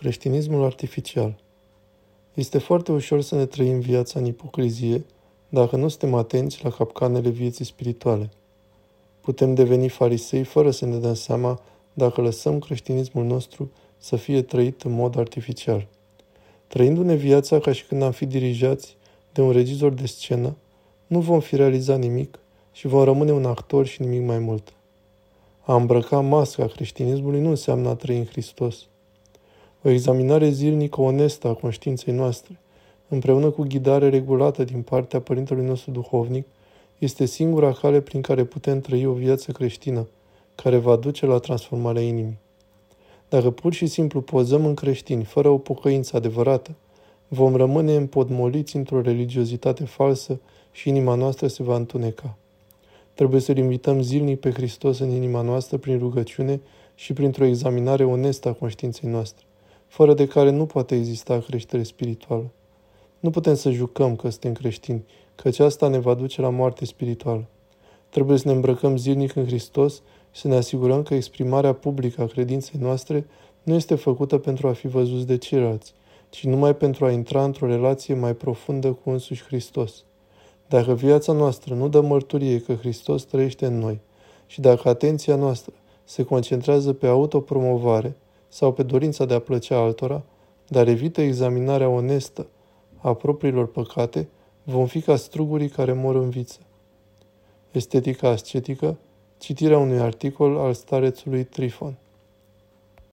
Creștinismul artificial Este foarte ușor să ne trăim viața în ipocrizie dacă nu suntem atenți la capcanele vieții spirituale. Putem deveni farisei fără să ne dăm seama dacă lăsăm creștinismul nostru să fie trăit în mod artificial. Trăindu-ne viața ca și când am fi dirijați de un regizor de scenă, nu vom fi realizat nimic și vom rămâne un actor și nimic mai mult. A îmbrăca masca creștinismului nu înseamnă a trăi în Hristos. O examinare zilnică onestă a conștiinței noastre, împreună cu ghidare regulată din partea Părintelui nostru duhovnic, este singura cale prin care putem trăi o viață creștină, care va duce la transformarea inimii. Dacă pur și simplu pozăm în creștini, fără o pocăință adevărată, vom rămâne împodmoliți într-o religiozitate falsă și inima noastră se va întuneca. Trebuie să-L invităm zilnic pe Hristos în inima noastră prin rugăciune și printr-o examinare onestă a conștiinței noastre, fără de care nu poate exista creștere spirituală. Nu putem să jucăm că suntem creștini, căci asta ne va duce la moarte spirituală. Trebuie să ne îmbrăcăm zilnic în Hristos și să ne asigurăm că exprimarea publică a credinței noastre nu este făcută pentru a fi văzuți de ceilalți, ci numai pentru a intra într-o relație mai profundă cu însuși Hristos. Dacă viața noastră nu dă mărturie că Hristos trăiește în noi și dacă atenția noastră se concentrează pe autopromovare sau pe dorința de a plăcea altora, dar evită examinarea onestă a propriilor păcate, vom fi ca strugurii care mor în viță. Estetica ascetică, citirea unui articol al starețului Trifon.